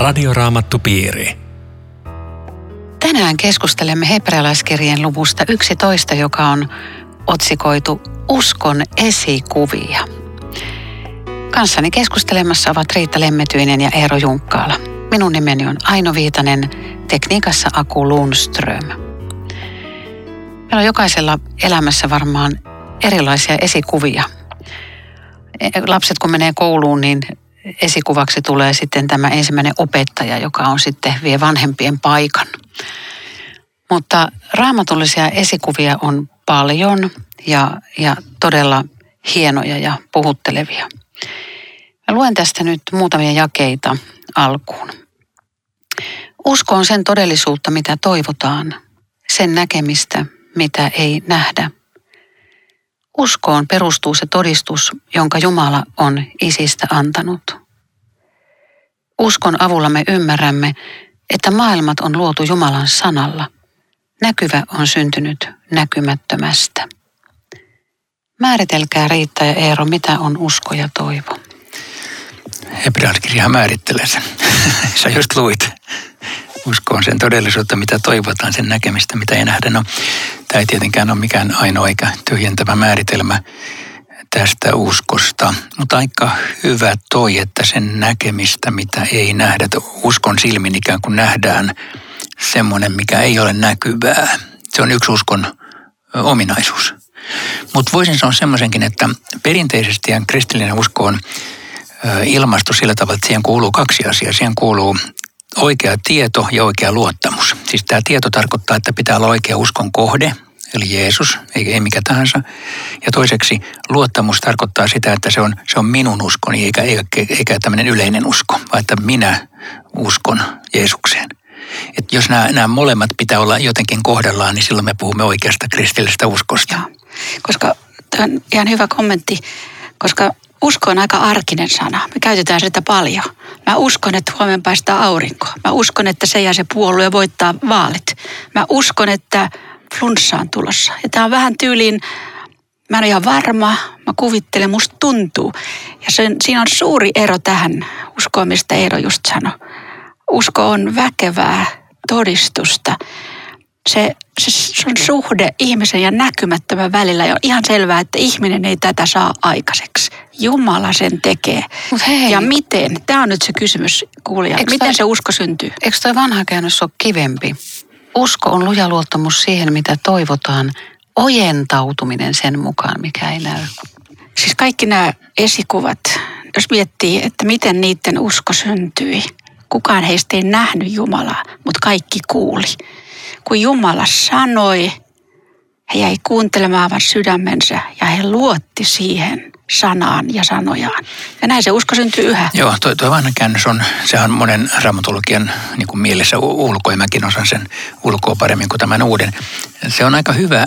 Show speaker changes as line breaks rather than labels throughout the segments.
Radioraamattupiiri.
Tänään keskustelemme hebrealaiskirjeen luvusta 11, joka on otsikoitu Uskon esikuvia. Kanssani keskustelemassa ovat Riitta Lemmetyinen ja Eero Junkkaala. Minun nimeni on Aino Viitanen, tekniikassa Aku Lundström. Meillä on jokaisella elämässä varmaan erilaisia esikuvia. Lapset kun menee kouluun, niin esikuvaksi tulee sitten tämä ensimmäinen opettaja, joka on sitten vie vanhempien paikan. Mutta raamatullisia esikuvia on paljon ja, ja todella hienoja ja puhuttelevia. Mä luen tästä nyt muutamia jakeita alkuun. Usko on sen todellisuutta, mitä toivotaan, sen näkemistä, mitä ei nähdä. Uskoon perustuu se todistus, jonka Jumala on isistä antanut. Uskon avulla me ymmärrämme, että maailmat on luotu Jumalan sanalla. Näkyvä on syntynyt näkymättömästä. Määritelkää Riitta ja Eero, mitä on usko ja toivo.
Hebrealaiskirja määrittelee sen. Sä just luit. Usko on sen todellisuutta, mitä toivotaan, sen näkemistä, mitä ei nähdä. No, tämä ei tietenkään ole mikään ainoa eikä tyhjentävä määritelmä tästä uskosta, mutta aika hyvä toi, että sen näkemistä, mitä ei nähdä, uskon silmin ikään kuin nähdään semmoinen, mikä ei ole näkyvää. Se on yksi uskon ominaisuus. Mutta voisin sanoa semmoisenkin, että perinteisesti kristillinen usko on ilmastu sillä tavalla, että siihen kuuluu kaksi asiaa. Siihen kuuluu oikea tieto ja oikea luottamus. Siis tämä tieto tarkoittaa, että pitää olla oikea uskon kohde, eli Jeesus, ei, ei mikä tahansa. Ja toiseksi luottamus tarkoittaa sitä, että se on, se on minun uskoni eikä, eikä, eikä tämmöinen yleinen usko, vaan että minä uskon Jeesukseen. Et jos nämä, nämä molemmat pitää olla jotenkin kohdallaan, niin silloin me puhumme oikeasta kristillisestä uskosta. Joo.
Koska tämä on ihan hyvä kommentti, koska usko on aika arkinen sana. Me käytetään sitä paljon. Mä uskon, että huomenna paistaa aurinko. Mä uskon, että se ja se puolue voittaa vaalit. Mä uskon, että flunssa on tulossa. Ja tämä on vähän tyyliin, mä en ole ihan varma, mä kuvittelen, musta tuntuu. Ja sen, siinä on suuri ero tähän uskoon, mistä Eero just sanoi. Usko on väkevää todistusta. Se, se, se on suhde ihmisen ja näkymättömän välillä. Ja on ihan selvää, että ihminen ei tätä saa aikaiseksi. Jumala sen tekee.
Mut hei.
Ja miten? Tämä on nyt se kysymys kuulija. Miten toi, se usko syntyy?
Eikö toi vanha käännös ole kivempi? Usko on luja luottamus siihen, mitä toivotaan. Ojentautuminen sen mukaan, mikä ei näy.
Siis kaikki nämä esikuvat, jos miettii, että miten niiden usko syntyi. Kukaan heistä ei nähnyt Jumalaa, mutta kaikki kuuli. Kun Jumala sanoi, he jäi kuuntelemaan vaan sydämensä ja he luotti siihen sanaan ja sanojaan. Ja näin se usko syntyy yhä.
Joo, tuo, tuo vanha käännös on, se on monen raamatologian niin kuin mielessä ulko, ja mäkin osan sen ulkoa paremmin kuin tämän uuden. Se on aika hyvä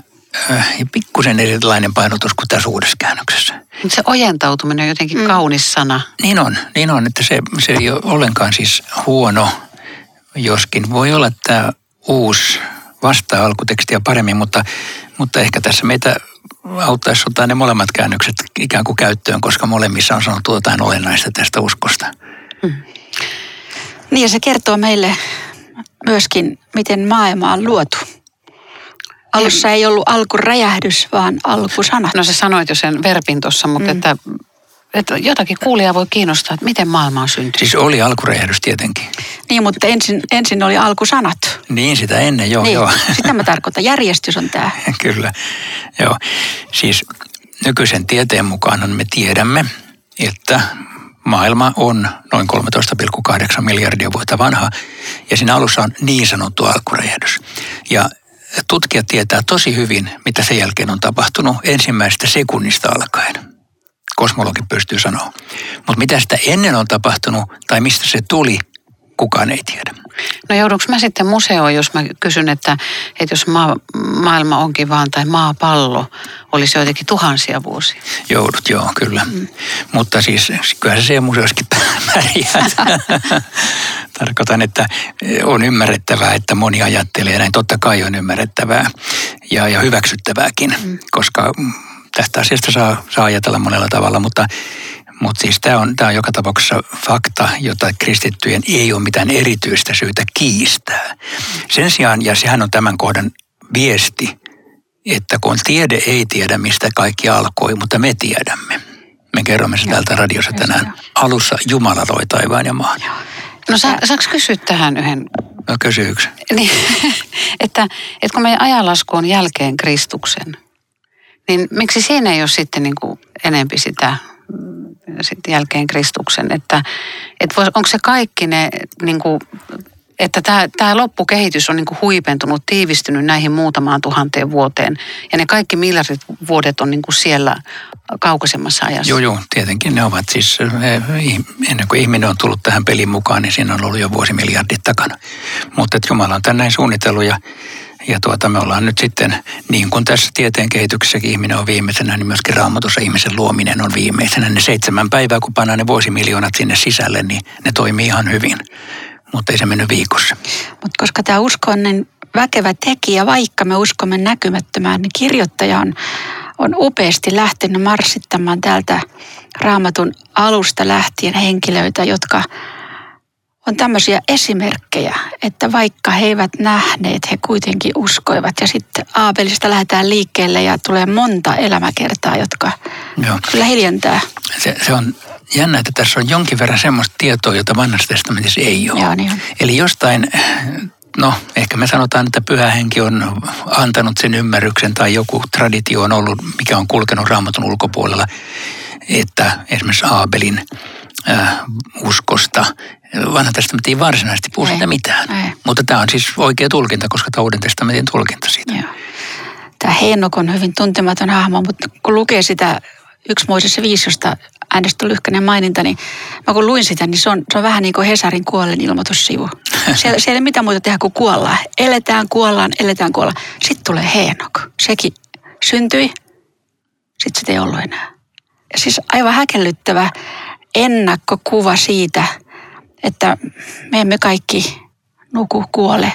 äh, ja pikkusen erilainen painotus kuin tässä uudessa käännöksessä.
Se ojentautuminen on jotenkin mm. kaunis sana.
Niin on, niin on, että se, se ei ole ollenkaan siis huono, joskin voi olla, tämä uusi vastaa alkutekstiä paremmin, mutta, mutta ehkä tässä meitä auttaisi ottaa ne molemmat käännökset ikään kuin käyttöön, koska molemmissa on sanottu jotain olennaista tästä uskosta. Hmm.
Niin ja se kertoo meille myöskin, miten maailma on luotu. Alussa ei ollut alkuräjähdys, vaan alkusanat.
No se sanoit jo sen verpin tuossa, mutta mm. että että jotakin kuulijaa voi kiinnostaa, että miten maailma on syntynyt.
Siis oli alkuräjähdys tietenkin.
Niin, mutta ensin, ensin oli alkusanat.
Niin, sitä ennen, joo. Niin, joo.
sitä mä tarkoitan. Järjestys on tämä.
Kyllä, joo. Siis nykyisen tieteen mukaan me tiedämme, että maailma on noin 13,8 miljardia vuotta vanha ja siinä alussa on niin sanottu alkuräjähdys. Ja tutkijat tietää tosi hyvin, mitä sen jälkeen on tapahtunut ensimmäisestä sekunnista alkaen kosmologi pystyy sanoa. Mutta mitä sitä ennen on tapahtunut tai mistä se tuli, kukaan ei tiedä.
No joudunko mä sitten museoon, jos mä kysyn, että, että jos maa, maailma onkin vaan tai maapallo olisi jotenkin tuhansia vuosia?
Joudut, joo, kyllä. Mm. Mutta siis kyllä se museoskin pärjää. Tarkoitan, että on ymmärrettävää, että moni ajattelee näin. Totta kai on ymmärrettävää ja, ja hyväksyttävääkin, mm. koska tästä asiasta saa, saa ajatella monella tavalla, mutta, Mutta siis tämä on, tää on joka tapauksessa fakta, jota kristittyjen ei ole mitään erityistä syytä kiistää. Sen sijaan, ja sehän on tämän kohdan viesti, että kun tiede ei tiedä, mistä kaikki alkoi, mutta me tiedämme. Me kerromme se täältä radiossa tänään. Alussa Jumala loi taivaan ja maan.
No sa, saaks kysyä tähän yhden?
No kysy yksi.
Niin, että, että kun meidän ajanlasku on jälkeen Kristuksen, niin miksi siinä ei ole sitten niin kuin enempi sitä sitten jälkeen Kristuksen, että, että vois, onko se kaikki ne niin kuin, että tämä, tämä loppukehitys on niin kuin huipentunut, tiivistynyt näihin muutamaan tuhanteen vuoteen. Ja ne kaikki miljardit vuodet on niin kuin siellä kaukaisemmassa ajassa.
Joo, joo, tietenkin ne ovat siis, eh, ennen kuin ihminen on tullut tähän pelin mukaan, niin siinä on ollut jo vuosimiljardit takana. Mutta että Jumala on näin suunnitellut ja ja tuota, me ollaan nyt sitten, niin kuin tässä tieteen kehityksessäkin ihminen on viimeisenä, niin myöskin raamatussa ihmisen luominen on viimeisenä. Ne seitsemän päivää, kun pannaan ne vuosimiljoonat sinne sisälle, niin ne toimii ihan hyvin. Mutta ei se mennyt viikossa.
Mutta koska tämä usko on niin väkevä tekijä, vaikka me uskomme näkymättömään, niin kirjoittaja on, on upeasti lähtenyt marssittamaan täältä raamatun alusta lähtien henkilöitä, jotka on tämmöisiä esimerkkejä, että vaikka he eivät nähneet, he kuitenkin uskoivat. Ja sitten Aabelista lähdetään liikkeelle ja tulee monta elämäkertaa, jotka Joo. kyllä hiljentää.
Se, se on jännä, että tässä on jonkin verran semmoista tietoa, jota vanhassa testamentissa ei ole.
Joo, niin on.
Eli jostain, no ehkä me sanotaan, että pyhä henki on antanut sen ymmärryksen tai joku traditio on ollut, mikä on kulkenut raamatun ulkopuolella, että esimerkiksi Aabelin äh, uskosta vanha testamentti ei varsinaisesti puhu sitä mitään. Ei. Mutta tämä on siis oikea tulkinta, koska tämä uuden testamentin tulkinta siitä. Joo.
Tämä Heenok on hyvin tuntematon hahmo, mutta kun lukee sitä yksi Moisessa viisi, josta äänestä lyhkäinen maininta, niin mä kun luin sitä, niin se on, se on vähän niin kuin Hesarin kuollen ilmoitussivu. Siellä, siellä ei mitään muuta tehdä kuin kuollaan. Eletään, kuollaan, eletään, kuollaan. Sitten tulee Heenok. Sekin syntyi, sitten sitä ei ollut enää. Siis aivan häkellyttävä ennakkokuva siitä – että me emme kaikki nuku, kuole,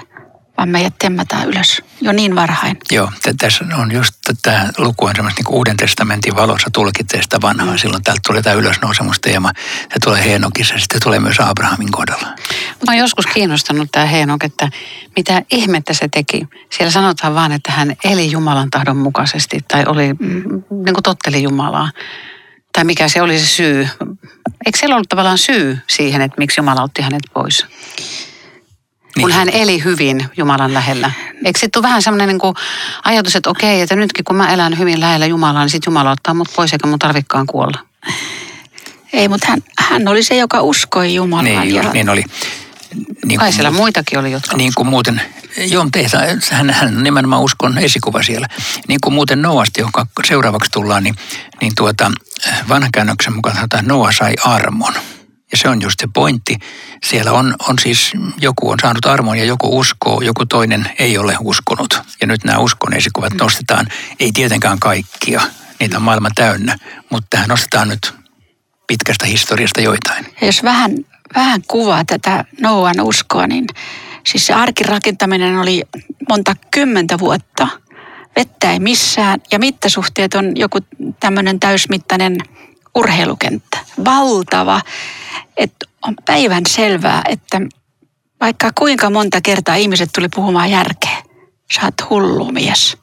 vaan meidät temmataan ylös jo niin varhain.
Joo, tässä on just tämä luku on semmoista niin uuden testamentin valossa tulkitsee sitä vanhaa. Mm. Silloin täältä tulee tämä ylösnousemusteema. Se tulee Heenokissa ja sitten tulee myös Abrahamin kohdalla.
Mä oon joskus kiinnostanut tämä Heenok, että mitä ihmettä se teki. Siellä sanotaan vaan, että hän eli Jumalan tahdon mukaisesti tai oli, mm, niin kuin totteli Jumalaa. Tai mikä se oli se syy. Eikö siellä ollut tavallaan syy siihen, että miksi Jumala otti hänet pois? Niin. Kun hän eli hyvin Jumalan lähellä. Eikö sitten vähän semmoinen niin ajatus, että okei, että nytkin kun mä elän hyvin lähellä Jumalaa, niin sitten Jumala ottaa mut pois eikä mun tarvikkaan kuolla.
Ei, mutta hän, hän oli se, joka uskoi Jumalaan.
Niin, ja... niin oli.
Niin Kai siellä muitakin oli, jotka
Niin kuin muuten, joo, teitä, hän, hän on nimenomaan uskon esikuva siellä. Niin kuin muuten Noasti, joka seuraavaksi tullaan, niin, niin tuota, vanhan käännöksen mukaan että Noa sai armon. Ja se on just se pointti. Siellä on, on siis, joku on saanut armon ja joku uskoo, joku toinen ei ole uskonut. Ja nyt nämä uskon esikuvat mm. nostetaan, ei tietenkään kaikkia, niitä on maailma täynnä, mutta tähän nostetaan nyt pitkästä historiasta joitain.
Jos vähän, vähän kuvaa tätä Noan uskoa, niin siis se arkirakentaminen oli monta kymmentä vuotta – vettä ei missään ja mittasuhteet on joku tämmöinen täysmittainen urheilukenttä. Valtava, että on päivän selvää, että vaikka kuinka monta kertaa ihmiset tuli puhumaan järkeä, sä oot hullu mies.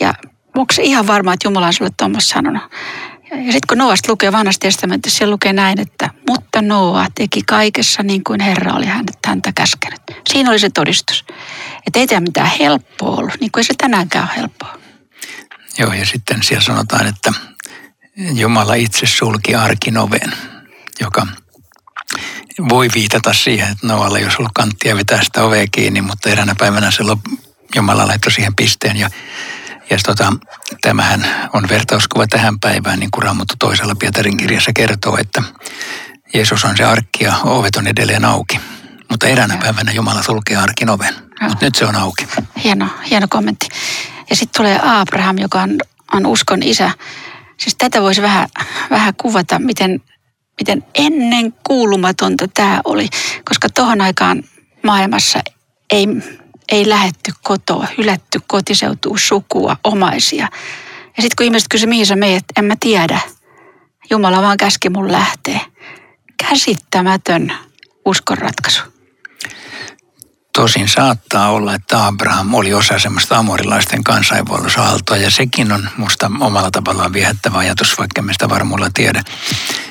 Ja onko ihan varma, että Jumala on sulle tuommoista sanonut? Ja sitten kun Noasta lukee vanhassa testamentissa, siellä lukee näin, että mutta Noa teki kaikessa niin kuin Herra oli häntä käskenyt. Siinä oli se todistus. Että ei tämä mitään helppoa ollut, niin kuin ei se tänäänkään ole helppoa.
Joo, ja sitten siellä sanotaan, että Jumala itse sulki arkin oven, joka voi viitata siihen, että Noalla olisi ollut kanttia vetää sitä ovea kiinni, mutta eräänä päivänä se Jumala laittoi siihen pisteen ja ja tota, tämähän on vertauskuva tähän päivään, niin kuin Raamattu toisella Pietarin kirjassa kertoo, että Jeesus on se arkki ja ovet on edelleen auki. Mutta eräänä päivänä Jumala sulkee arkin oven. Mutta nyt se on auki.
Hieno, hieno kommentti. Ja sitten tulee Abraham, joka on, on uskon isä. Siis tätä voisi vähän, vähän kuvata, miten, miten ennen kuulumatonta tämä oli. Koska tuohon aikaan maailmassa ei ei lähetty kotoa, hylätty kotiseutuu, sukua, omaisia. Ja sitten kun ihmiset kysyivät, mihin sä meet, en mä tiedä. Jumala vaan käski mun lähtee. Käsittämätön uskonratkaisu.
Tosin saattaa olla, että Abraham oli osa semmoista amorilaisten kansainvaellusaaltoa ja sekin on musta omalla tavallaan viehättävä ajatus, vaikka me sitä varmuudella tiedä.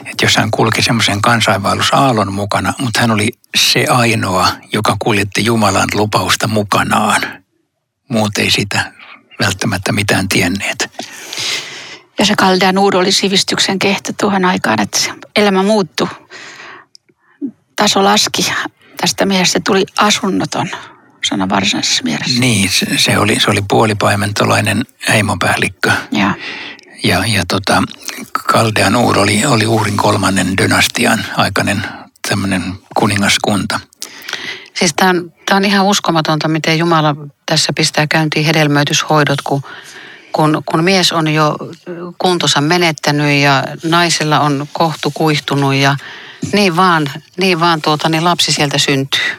Että jos hän kulki semmoisen kansainvaellusaallon mukana, mutta hän oli se ainoa, joka kuljetti Jumalan lupausta mukanaan. Muut ei sitä välttämättä mitään tienneet.
Ja se Kaldean Uud oli sivistyksen kehto tuohon aikaan, että elämä muuttui. Taso laski tästä miehestä tuli asunnoton sana varsinaisessa mielessä.
Niin, se, se oli, se oli puolipaimentolainen heimopäällikkö.
Ja,
ja, ja tota, Kaldean Uur oli, oli Uurin kolmannen dynastian aikainen tämmöinen kuningaskunta.
Siis tämä on, on ihan uskomatonta, miten Jumala tässä pistää käyntiin hedelmöityshoidot, kun, kun, kun mies on jo kuntonsa menettänyt ja naisella on kohtu kuihtunut ja niin vaan, niin vaan tuota, niin lapsi sieltä syntyy.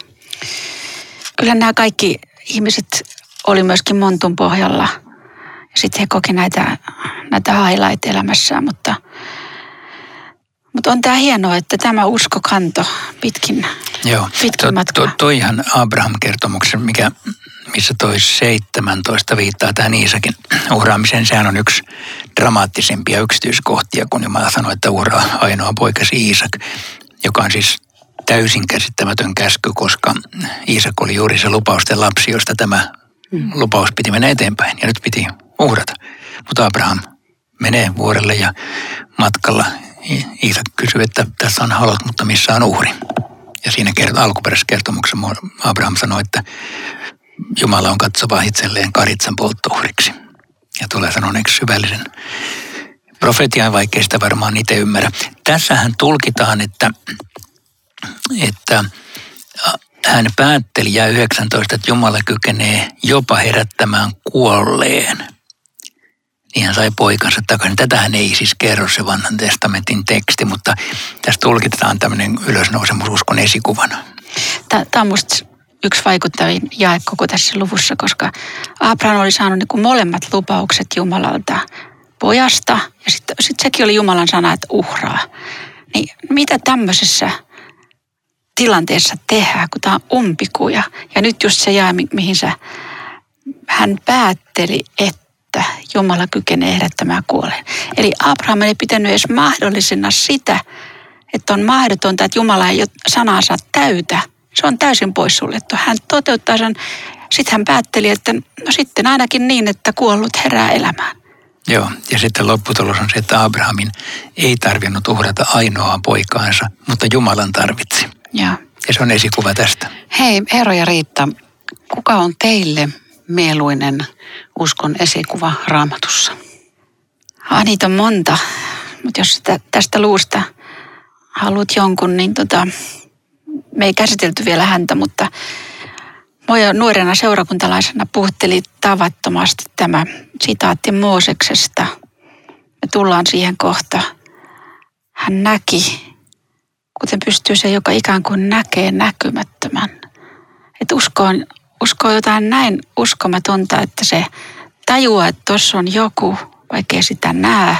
Kyllä nämä kaikki ihmiset oli myöskin Montun pohjalla. Ja sitten he koki näitä, näitä highlight elämässään, mutta, mutta on tämä hienoa, että tämä usko kanto pitkin,
Joo,
pitkin
to,
matkaa.
To, toihan Abraham-kertomuksen, mikä, missä toi 17 viittaa tähän Iisakin uhraamiseen. Sehän on yksi dramaattisimpia yksityiskohtia, kun Jumala sanoi, että uhraa ainoa poikasi Iisak, joka on siis täysin käsittämätön käsky, koska Iisak oli juuri se lupausten lapsi, josta tämä lupaus piti mennä eteenpäin ja nyt piti uhrata. Mutta Abraham menee vuorelle ja matkalla Iisak kysyy, että tässä on halot, mutta missä on uhri? Ja siinä kert- alkuperäisessä kertomuksessa Abraham sanoi, että Jumala on katsova itselleen karitsan polttouhriksi. Ja tulee sanoneeksi syvällisen profetian, vaikkei sitä varmaan itse ymmärrä. Tässähän tulkitaan, että, että hän päätteli ja 19, että Jumala kykenee jopa herättämään kuolleen. Niin hän sai poikansa takaisin. Tätähän ei siis kerro se vanhan testamentin teksti, mutta tässä tulkitaan tämmöinen ylösnousemususkon esikuvana.
Tämä on musta yksi vaikuttavin jae koko tässä luvussa, koska Abraham oli saanut niin kuin molemmat lupaukset Jumalalta pojasta ja sitten sit sekin oli Jumalan sana, että uhraa. Niin mitä tämmöisessä tilanteessa tehdään, kun tämä on umpikuja. Ja nyt just se jää, mihin sä, hän päätteli, että Jumala kykenee herättämään kuoleen. Eli Abraham ei pitänyt edes mahdollisena sitä, että on mahdotonta, että Jumala ei sanansa täytä. Se on täysin poissuljettu. Hän toteuttaa sen. Sitten hän päätteli, että no sitten ainakin niin, että kuollut herää elämään.
Joo, ja sitten lopputulos on se, että Abrahamin ei tarvinnut uhrata ainoaa poikaansa, mutta Jumalan tarvitsi.
Ja,
ja se on esikuva tästä.
Hei, Eero ja Riitta, kuka on teille mieluinen uskon esikuva raamatussa?
Ah, niitä on monta, mutta jos tästä luusta haluat jonkun, niin tota, me ei käsitelty vielä häntä, mutta Mua nuorena seurakuntalaisena puhutteli tavattomasti tämä sitaatti Mooseksesta. Me tullaan siihen kohta. Hän näki, kuten pystyy se, joka ikään kuin näkee näkymättömän. Että usko usko jotain näin uskomatonta, että se tajuaa, että tuossa on joku, vaikkei sitä näe.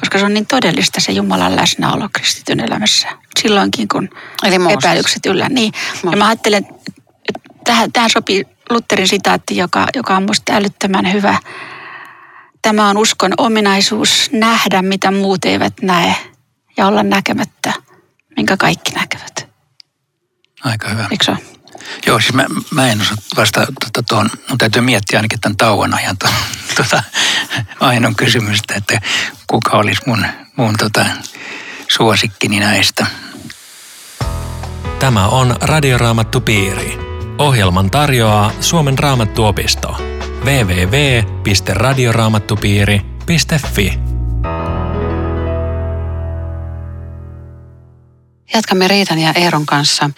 Koska se on niin todellista se Jumalan läsnäolo kristityn elämässä. Silloinkin, kun Eli epäilykset yllä. Niin. Ja mä ajattelen, tähän, tähän sopii Lutherin sitaatti, joka, joka on minusta älyttömän hyvä. Tämä on uskon ominaisuus nähdä, mitä muut eivät näe ja olla näkemättä, minkä kaikki näkevät.
Aika hyvä.
Eikö se
Joo, siis mä, mä en osaa vasta tuota, tuon, mun täytyy miettiä ainakin tämän tauon ajan tuota, Ainon kysymystä, että kuka olisi mun, mun tota, suosikkini näistä.
Tämä on Radioraamattu Piiri. Ohjelman tarjoaa Suomen raamattuopisto. www.radioraamattupiiri.fi
Jatkamme Riitan ja Eeron kanssa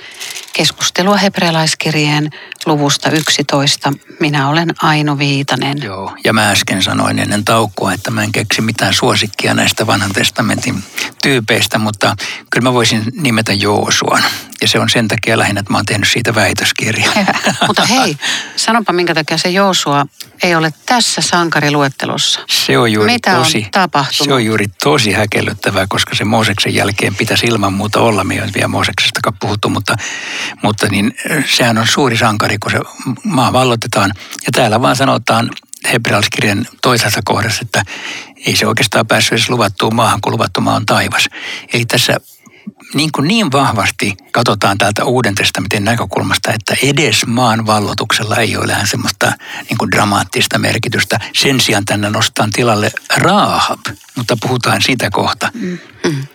keskustelua hebrealaiskirjeen luvusta 11. Minä olen Aino Viitanen.
Joo, ja mä äsken sanoin ennen taukoa, että mä en keksi mitään suosikkia näistä vanhan testamentin tyypeistä, mutta kyllä mä voisin nimetä Joosuan. Ja se on sen takia lähinnä, että mä oon tehnyt siitä väitöskirjaa.
mutta hei, sanopa minkä takia se Joosua ei ole tässä sankariluettelossa.
Se on juuri
Mitä
tosi,
on tapahtunut?
Se on juuri tosi häkellyttävää, koska se Mooseksen jälkeen pitäisi ilman muuta olla. Me ei ole vielä Mooseksestakaan puhuttu, mutta, mutta niin, sehän on suuri sankari, kun se maa vallotetaan. Ja täällä vaan sanotaan hebrealaiskirjan toisessa kohdassa, että ei se oikeastaan päässyt edes luvattuun maahan, kun luvattu maa on taivas. Eli tässä niin, kuin niin vahvasti katsotaan täältä Uuden testamentin näkökulmasta, että edes maan vallotuksella ei ole ihan semmoista niin kuin dramaattista merkitystä. Sen sijaan tänne nostaan tilalle Raahab, mutta puhutaan siitä kohta. Mm. Mm.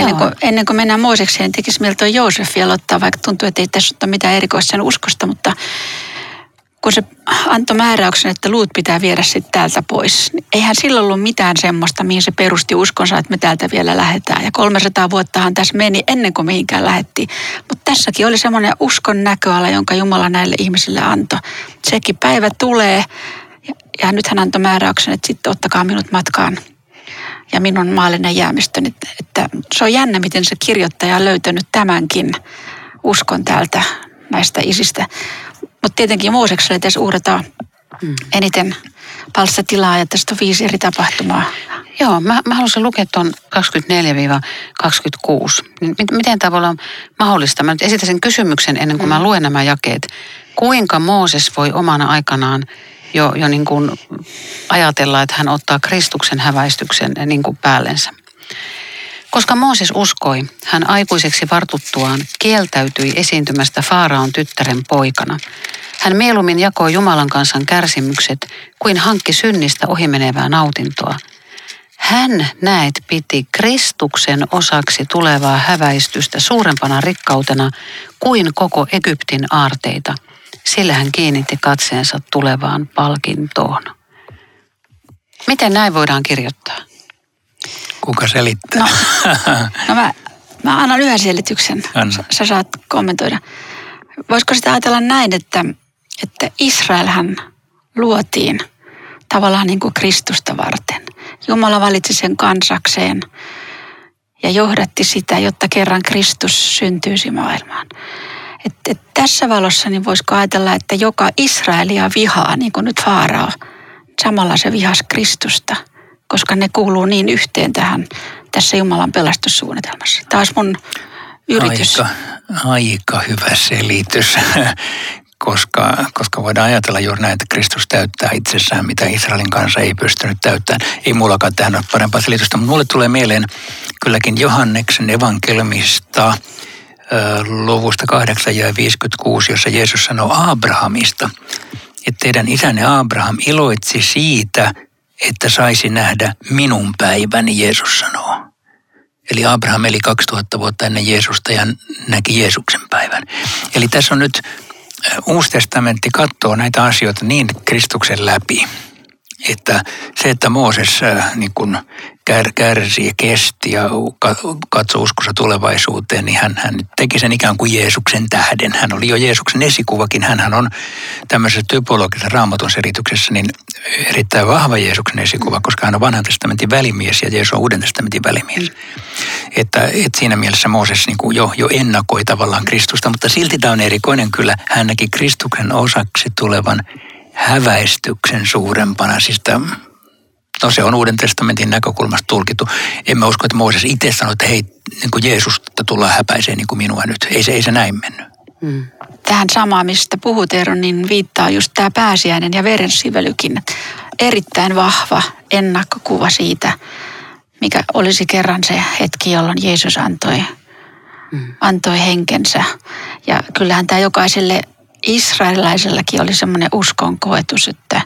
Ennen kuin, ennen kuin mennään Moosekseen, tekisi mieltä tuo Joosef vielä ottaa, vaikka tuntuu, että ei tässä ole mitään erikoista sen uskosta, mutta kun se antoi määräyksen, että luut pitää viedä sitten täältä pois, niin eihän silloin ollut mitään semmoista, mihin se perusti uskonsa, että me täältä vielä lähdetään. Ja 300 vuottahan tässä meni ennen kuin mihinkään lähetti. Mutta tässäkin oli semmoinen uskon näköala, jonka Jumala näille ihmisille antoi. Sekin päivä tulee, ja, ja nyt hän antoi määräyksen, että sitten ottakaa minut matkaan ja minun maallinen jäämistöni. Että se on jännä, miten se kirjoittaja on löytänyt tämänkin uskon täältä näistä isistä. Mutta tietenkin Moosekselle tässä uhrataan mm. eniten palstatilaa ja tästä on viisi eri tapahtumaa.
Joo, mä, mä haluaisin lukea tuon 24-26. Miten tämä voi olla mahdollista? Mä nyt esitän kysymyksen ennen kuin mm. mä luen nämä jakeet. Kuinka Mooses voi omana aikanaan jo, jo niin kuin ajatella, että hän ottaa Kristuksen häväistyksen niin kuin päällensä? Koska Mooses uskoi, hän aikuiseksi vartuttuaan kieltäytyi esiintymästä Faaraon tyttären poikana. Hän mieluummin jakoi Jumalan kansan kärsimykset kuin hankki synnistä ohimenevää nautintoa. Hän näet piti Kristuksen osaksi tulevaa häväistystä suurempana rikkautena kuin koko Egyptin aarteita. Sillä hän kiinnitti katseensa tulevaan palkintoon. Miten näin voidaan kirjoittaa?
Kuka selittää?
No, no mä, mä annan yhden selityksen. Anna. Sä saat kommentoida. Voisiko sitä ajatella näin, että, että Israelhän luotiin tavallaan niin kuin Kristusta varten. Jumala valitsi sen kansakseen ja johdatti sitä, jotta kerran Kristus syntyisi maailmaan. Et, et tässä valossa niin voisiko ajatella, että joka Israelia vihaa, niin kuin nyt Faarao, samalla se vihas Kristusta – koska ne kuuluu niin yhteen tähän tässä Jumalan pelastussuunnitelmassa. Taas mun yritys.
Aika, aika hyvä selitys, koska, koska voidaan ajatella juuri näin, että Kristus täyttää itsessään, mitä Israelin kanssa ei pystynyt täyttämään. Ei mullakaan tähän ole parempaa selitystä, mutta mulle tulee mieleen kylläkin Johanneksen evankelmista luvusta 8 ja 56, jossa Jeesus sanoo Abrahamista, että teidän isänne Abraham iloitsi siitä, että saisi nähdä minun päiväni, Jeesus sanoo. Eli Abraham eli 2000 vuotta ennen Jeesusta ja näki Jeesuksen päivän. Eli tässä on nyt Uusi testamentti katsoo näitä asioita niin Kristuksen läpi, että se, että Mooses äh, niin kun kär, kärsi ja kesti ja katsoi uskossa tulevaisuuteen, niin hän, hän teki sen ikään kuin Jeesuksen tähden. Hän oli jo Jeesuksen esikuvakin. Hän on tämmöisessä typologisessa raamatun selityksessä niin erittäin vahva Jeesuksen esikuva, koska hän on vanhan testamentin välimies ja Jeesus on uuden testamentin välimies. Että, että siinä mielessä Mooses niin kuin jo, jo ennakoi tavallaan Kristusta, mutta silti tämä on erikoinen kyllä. Hän näki Kristuksen osaksi tulevan häväistyksen suurempana. Siis tämä, no se on Uuden testamentin näkökulmasta tulkittu. En mä usko, että Mooses itse sanoi, että hei, niin kuin Jeesusta tullaan häpäiseen niin kuin minua nyt. Ei se, ei se näin mennyt.
Hmm. Tähän samaan, mistä puhut Eero, niin viittaa just tämä pääsiäinen ja verensivelykin. Erittäin vahva ennakkokuva siitä, mikä olisi kerran se hetki, jolloin Jeesus antoi, hmm. antoi henkensä. Ja kyllähän tämä jokaiselle israelilaisellakin oli semmoinen uskon koetus, että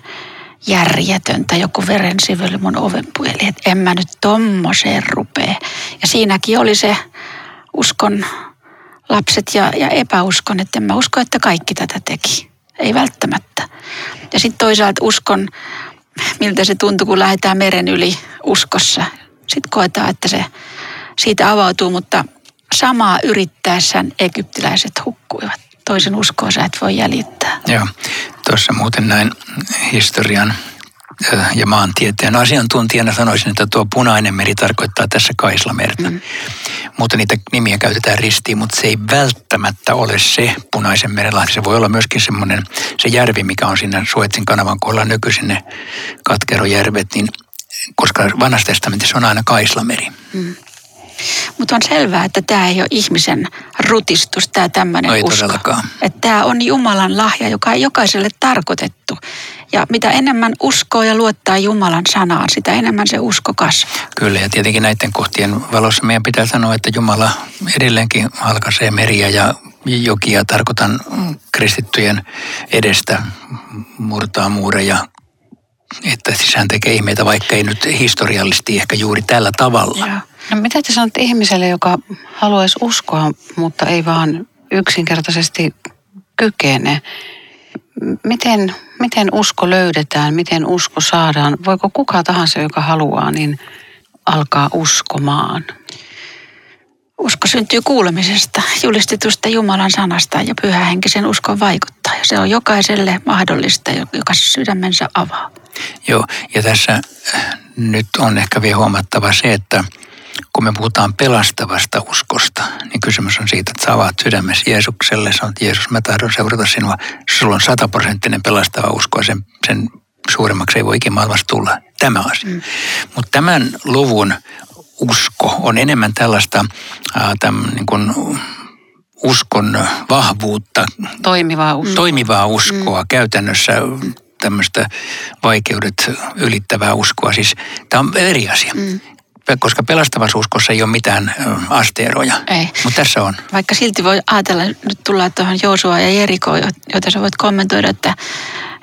järjetöntä joku verensively mun oven puoli, että en mä nyt tommoseen rupee. Ja siinäkin oli se uskon lapset ja, ja epäuskon, että en mä usko, että kaikki tätä teki. Ei välttämättä. Ja sitten toisaalta uskon, miltä se tuntui, kun lähdetään meren yli uskossa. Sitten koetaan, että se siitä avautuu, mutta samaa yrittäessään egyptiläiset hukkuivat. Toisen uskoa sä et voi jäljittää.
Joo, tuossa muuten näin historian ja maantieteen asiantuntijana sanoisin, että tuo punainen meri tarkoittaa tässä Kaislamerta. Mm. Mutta niitä nimiä käytetään ristiin, mutta se ei välttämättä ole se punaisen merenlahti. Se voi olla myöskin semmoinen, se järvi, mikä on siinä Suetsin kanavan kohdalla nykyisin ne katkerojärvet, niin koska vanhassa testamentissa on aina Kaislameri. Mm.
Mutta on selvää, että tämä ei ole ihmisen rutistus, tämä tämmöinen
no
usko. Että tämä on Jumalan lahja, joka on jokaiselle tarkoitettu. Ja mitä enemmän uskoo ja luottaa Jumalan sanaan, sitä enemmän se usko kasvaa.
Kyllä, ja tietenkin näiden kohtien valossa meidän pitää sanoa, että Jumala edelleenkin halkaisee meriä ja jokia, tarkoitan kristittyjen edestä, murtaa muureja, että siis hän tekee ihmeitä, vaikka ei nyt historiallisesti ehkä juuri tällä tavalla. Joo.
No mitä te sanotte ihmiselle, joka haluaisi uskoa, mutta ei vaan yksinkertaisesti kykene? Miten, miten usko löydetään, miten usko saadaan? Voiko kuka tahansa, joka haluaa, niin alkaa uskomaan?
Usko syntyy kuulemisesta, julistetusta Jumalan sanasta ja pyhähenkisen uskon vaikuttaa. Ja se on jokaiselle mahdollista, joka sydämensä avaa.
Joo, ja tässä nyt on ehkä vielä huomattava se, että kun me puhutaan pelastavasta uskosta, niin kysymys on siitä, että sä avaat sydämesi Jeesukselle, sanot, että Jeesus, mä tahdon seurata sinua. Sulla on sataprosenttinen pelastava usko ja sen, sen suuremmaksi ei voi ikinä maailmassa tulla. Tämä asia. Mm. Mutta tämän luvun usko on enemmän tällaista äh, tämän, niin kuin, uskon vahvuutta.
Toimivaa uskoa.
Toimivaa uskoa mm. käytännössä tämmöistä vaikeudet ylittävää uskoa. Siis tämä on eri asia. Mm koska pelastavassa uskossa ei ole mitään asteeroja. Ei. Mutta tässä on.
Vaikka silti voi ajatella, nyt tullaan tuohon Joosua ja Jerikoon, joita sä voit kommentoida, että,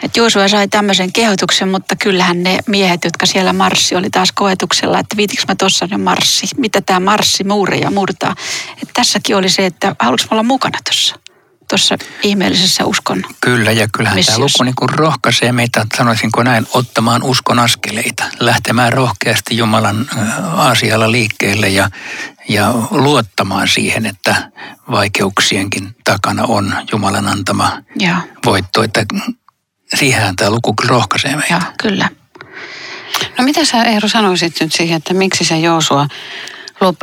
että Joosua sai tämmöisen kehotuksen, mutta kyllähän ne miehet, jotka siellä marssi, oli taas koetuksella, että viitikö mä tuossa ne marssi, mitä tämä marssi muureja murtaa. Että tässäkin oli se, että haluatko olla mukana tuossa tuossa ihmeellisessä uskon
Kyllä, ja kyllähän missiossa. tämä luku niin kuin rohkaisee meitä, sanoisinko näin, ottamaan uskon askeleita, lähtemään rohkeasti Jumalan asialla liikkeelle ja, ja luottamaan siihen, että vaikeuksienkin takana on Jumalan antama ja. voitto, että siihen tämä luku rohkaisee meitä. Ja,
kyllä.
No mitä sä Eero sanoisit nyt siihen, että miksi se Joosua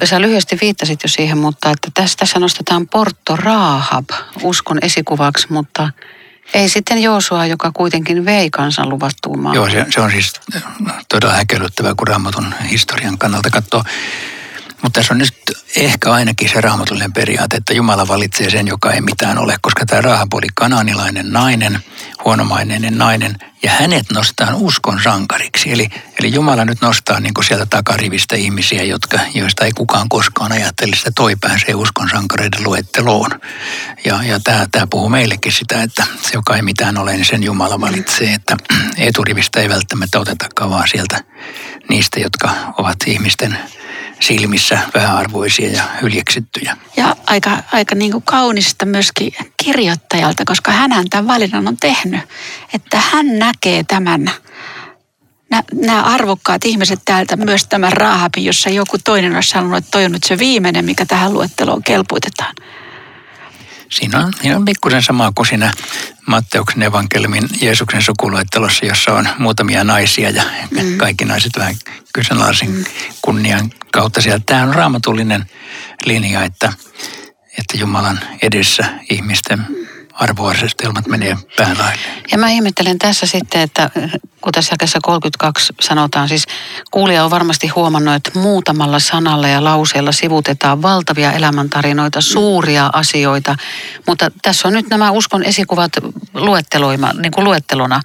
Sä lyhyesti viittasit jo siihen, mutta että tässä, tässä nostetaan Porto Rahab uskon esikuvaksi, mutta ei sitten Joosua, joka kuitenkin vei kansan luvattuun maahan.
Joo, se, se on siis todella häkellyttävää, kun raamatun historian kannalta katsoo. Mutta tässä on nyt ehkä ainakin se raamatullinen periaate, että Jumala valitsee sen, joka ei mitään ole, koska tämä Rahab oli kananilainen nainen, huonomaineinen nainen, ja hänet nostetaan uskon sankariksi. Eli, eli Jumala nyt nostaa niin sieltä takarivistä ihmisiä, jotka, joista ei kukaan koskaan ajattele, että toi pääsee uskon sankareiden luetteloon. Ja, ja tämä, tämä puhuu meillekin sitä, että se, joka ei mitään ole, niin sen Jumala valitsee, että eturivistä ei välttämättä otetakaan vaan sieltä niistä, jotka ovat ihmisten silmissä vähäarvoisia ja hyljeksittyjä.
Ja aika, aika niin kuin kaunista myöskin kirjoittajalta, koska hän tämän valinnan on tehnyt, että hän näkee tämän nämä arvokkaat ihmiset täältä, myös tämän Rahabin, jossa joku toinen olisi sanonut, että toi on nyt se viimeinen, mikä tähän luetteloon kelpuutetaan.
Siinä on, siinä on pikkusen sama kuin siinä Matteuksen evankeliumin Jeesuksen sukuluettelossa, jossa on muutamia naisia ja mm. kaikki naiset vähän kyseenalaisen mm. kunnian kautta sieltä. Tämä on raamatullinen linja, että, että Jumalan edessä ihmisten arvoasetelmat menee päälaille.
Ja mä ihmettelen tässä sitten, että kun tässä jakessa 32 sanotaan, siis kuulija on varmasti huomannut, että muutamalla sanalla ja lauseella sivutetaan valtavia elämäntarinoita, suuria asioita, mutta tässä on nyt nämä uskon esikuvat luetteloima, niin kuin luettelona.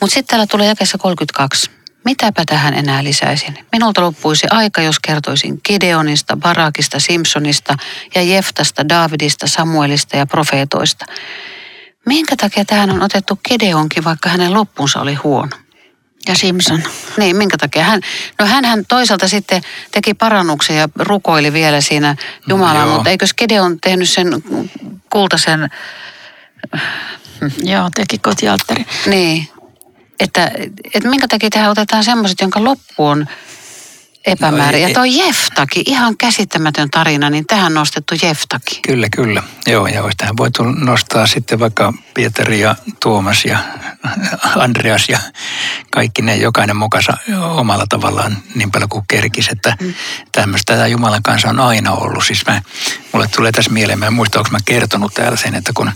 Mutta sitten täällä tulee jakessa 32. Mitäpä tähän enää lisäisin? Minulta loppuisi aika, jos kertoisin Gideonista, Barakista, Simpsonista ja Jeftasta, Davidista, Samuelista ja profeetoista. Minkä takia tähän on otettu Gideonkin, vaikka hänen loppunsa oli huono?
Ja Simpson.
Niin, minkä takia? Hän, no hän toisaalta sitten teki parannuksia ja rukoili vielä siinä Jumalaa, no, mutta eikö Gideon tehnyt sen kultaisen...
Joo, teki kotialttari.
Niin, että, että minkä takia tähän otetaan semmoiset, jonka loppu on epämäärä. Ja toi Jeftaki, ihan käsittämätön tarina, niin tähän nostettu Jeftaki.
Kyllä, kyllä. Joo, ja olisi tähän voitu nostaa sitten vaikka Pietari ja Tuomas ja Andreas ja kaikki ne, jokainen mukassa omalla tavallaan niin paljon kuin kerkis, että mm. tämmöistä tämä Jumalan kanssa on aina ollut. Siis mä, mulle tulee tässä mieleen, mä en muista, onko mä kertonut täällä sen, että kun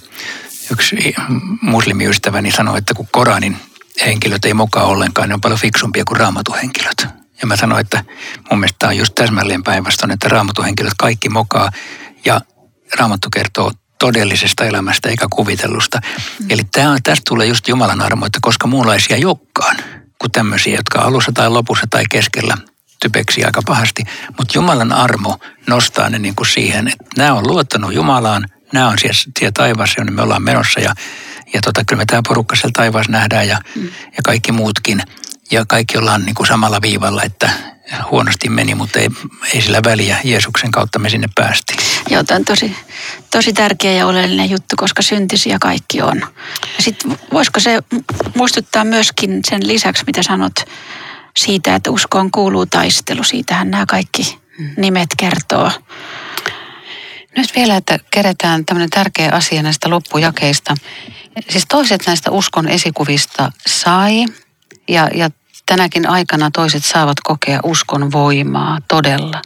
yksi muslimiystäväni sanoi, että kun Koranin henkilöt ei mokaa ollenkaan, ne on paljon fiksumpia kuin raamatuhenkilöt. Ja mä sanoin, että mun mielestä tämä on just täsmälleen päinvastoin, että raamatuhenkilöt kaikki mokaa ja raamattu kertoo todellisesta elämästä eikä kuvitellusta. Mm. Eli tämä, tästä tulee just Jumalan armo, että koska muunlaisia ei olekaan kuin tämmöisiä, jotka alussa tai lopussa tai keskellä typeksi aika pahasti. Mutta Jumalan armo nostaa ne niin kuin siihen, että nämä on luottanut Jumalaan, nämä on siellä, siellä taivaassa, jonne me ollaan menossa ja, ja tota, kyllä me tämä porukka siellä taivaassa nähdään ja, mm. ja kaikki muutkin. Ja kaikki ollaan niin kuin samalla viivalla, että huonosti meni, mutta ei, ei sillä väliä. Jeesuksen kautta me sinne päästiin.
Joo, tämä on tosi, tosi tärkeä ja oleellinen juttu, koska syntisiä kaikki on. Ja sitten voisiko se muistuttaa myöskin sen lisäksi, mitä sanot siitä, että uskoon kuuluu taistelu. Siitähän nämä kaikki nimet kertoo.
Nyt vielä, että keretään tämmöinen tärkeä asia näistä loppujakeista. Siis toiset näistä uskon esikuvista sai ja, ja tänäkin aikana toiset saavat kokea uskon voimaa todella.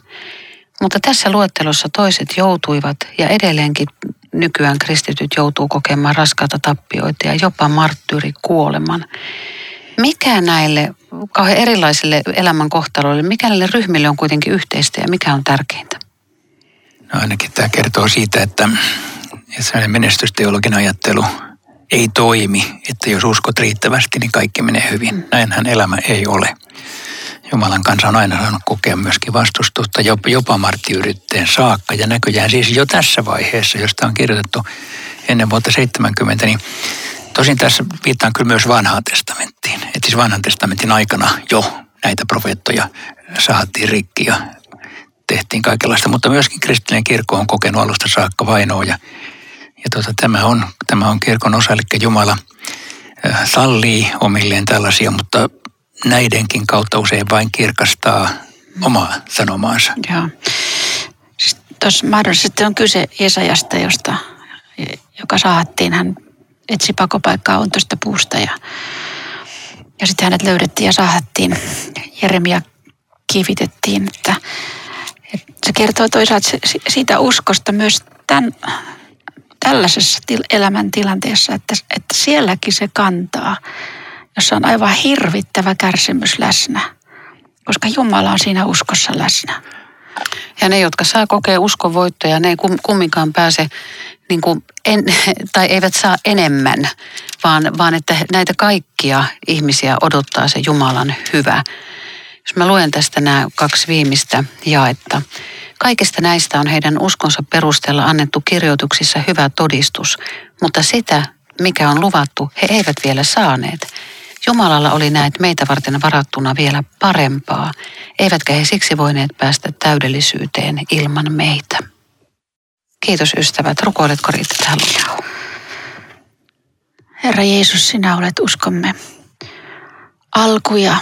Mutta tässä luettelossa toiset joutuivat ja edelleenkin nykyään kristityt joutuu kokemaan raskaita tappioita ja jopa marttyyrikuoleman. Mikä näille kauhean erilaisille elämänkohtaloille, mikä näille ryhmille on kuitenkin yhteistä ja mikä on tärkeintä?
Ainakin tämä kertoo siitä, että, että menestysteologin ajattelu ei toimi, että jos uskot riittävästi, niin kaikki menee hyvin. Näinhän elämä ei ole. Jumalan kanssa on aina saanut kokea myöskin vastustusta, jopa, jopa marttiyritteen saakka. Ja näköjään siis jo tässä vaiheessa, josta on kirjoitettu ennen vuotta 70, niin tosin tässä viittaan kyllä myös vanhaan testamenttiin. Että siis vanhan testamentin aikana jo näitä profeettoja saatiin rikki ja tehtiin kaikenlaista, mutta myöskin kristillinen kirkko on kokenut alusta saakka vainoa ja, ja tuota, tämä, on, tämä on kirkon osa, eli Jumala sallii omilleen tällaisia, mutta näidenkin kautta usein vain kirkastaa omaa sanomaansa.
Joo. Siis tuossa mahdollisesti on kyse Esajasta, josta, joka saattiin. Hän etsi pakopaikkaa on tuosta puusta ja, ja sitten hänet löydettiin ja saahattiin. Jeremia kivitettiin, että se kertoo toisaalta siitä uskosta myös tämän, tällaisessa elämäntilanteessa, että, että sielläkin se kantaa, jossa on aivan hirvittävä kärsimys läsnä, koska Jumala on siinä uskossa läsnä.
Ja ne, jotka saa kokea uskovoittoja, ne ei kumminkaan pääse niin kuin en, tai eivät saa enemmän, vaan, vaan että näitä kaikkia ihmisiä odottaa se Jumalan hyvä. Jos mä luen tästä nämä kaksi viimeistä jaetta. Kaikista näistä on heidän uskonsa perusteella annettu kirjoituksissa hyvä todistus, mutta sitä, mikä on luvattu, he eivät vielä saaneet. Jumalalla oli näet meitä varten varattuna vielä parempaa, eivätkä he siksi voineet päästä täydellisyyteen ilman meitä. Kiitos ystävät. Rukoiletko Riitta tähän
Herra Jeesus, sinä olet uskomme alku ja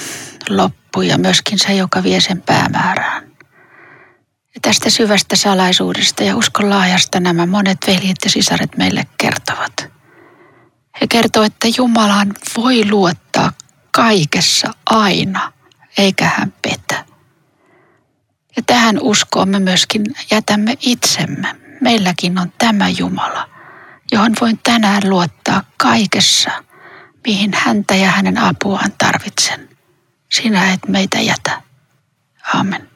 loppu ja myöskin se, joka vie sen päämäärään. Ja tästä syvästä salaisuudesta ja uskon laajasta nämä monet veljet ja sisaret meille kertovat. He kertovat, että Jumalaan voi luottaa kaikessa aina, eikä hän petä. Ja tähän uskoon me myöskin jätämme itsemme. Meilläkin on tämä Jumala, johon voin tänään luottaa kaikessa, mihin häntä ja hänen apuaan tarvitsen. Sinä et meitä jätä. Amen.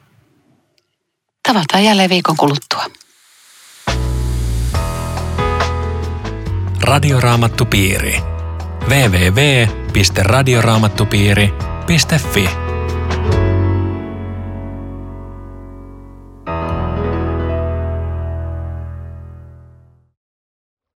Tavataan jälleen viikon kuluttua.
Radioraamattupiiri. www.radioraamattupiiri.fi